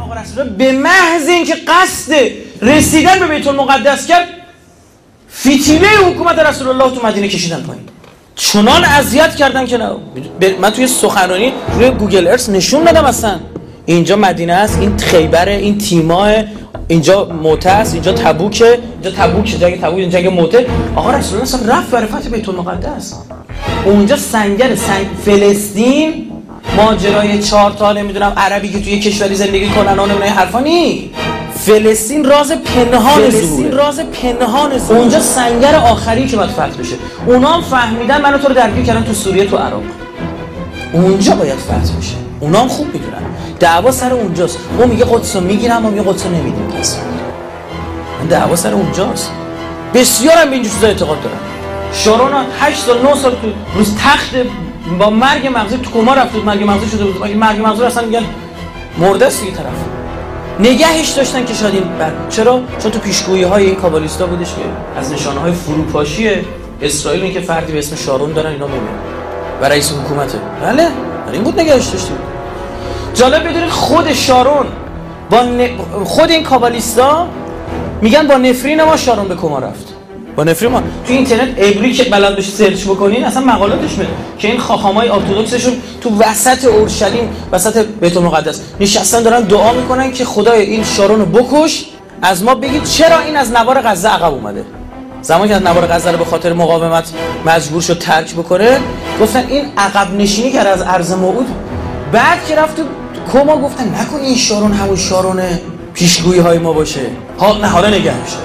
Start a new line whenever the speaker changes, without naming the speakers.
آقا رسول به محض اینکه قصد رسیدن به بیت المقدس کرد فتیله حکومت رسول الله تو مدینه کشیدن پایین. چنان اذیت کردن که نه. من توی سخنرانی روی گوگل ارث نشون دادم اصلا. اینجا مدینه است این خیبره این تیماه اینجا موته است اینجا تبوکه اینجا تبوک جنگ تبوک اینجا جنگ موته. آقا رسول الله رفت برای فتح بیت المقدس. اونجا سنگر سنگ فلسطین ماجرای چهار تا نمی‌دونم عربی که توی کشوری زندگی کنن و نمی‌دونم حرفا نی فلسطین راز پنهان فلسطین. راز پنهان زوره. اونجا سنگر آخری که باید فتح بشه. اونا هم فهمیدن منو تو رو درگیر کردن تو سوریه تو عراق. اونجا باید فتح بشه. اونا هم خوب می‌دونن. دعوا سر اونجاست. اون میگه قدس رو می‌گیرم و میگه قدس رو نمیدیم. پس دعوا سر اونجاست. بسیار هم به این چیزا اعتقاد دارن شارون 8 سال 9 سال تو روز تخت با مرگ مغزی تو کما رفت مرگ مغزی شده بود. مرگ مغزی اصلا میگن مرده است طرف. نگهش داشتن که شاید این بر... چرا؟ چون تو پیشگویی های این کابالیستا بودش که از نشانه های فروپاشی اسرائیل این که فردی به اسم شارون دارن اینا می‌بینن. و رئیس حکومته. بله این بود نگهش داشتیم جالب بدونید خود شارون با ن... خود این کابالیستا میگن با نفرین ما شارون به کما رفت. با نفرین ما تو اینترنت ابری که بلد بشه سرچ بکنین اصلا مقالاتش میاد. که این خاخامای ارتدوکسشون تو وسط اورشلیم وسط بیت المقدس نشستن دارن دعا می‌کنن که خدای این شارون رو بکش از ما بگید چرا این از نوار غزه عقب اومده. زمانی که از نوار غزه رو به خاطر مقاومت مجبور شد ترک بکنه گفتن این عقب نشینی کرد از ارز موعود بعد که رفت کما گفتن نکن این شارون همون شارون پیشگویی های ما باشه. حال نه حالا نگه میشه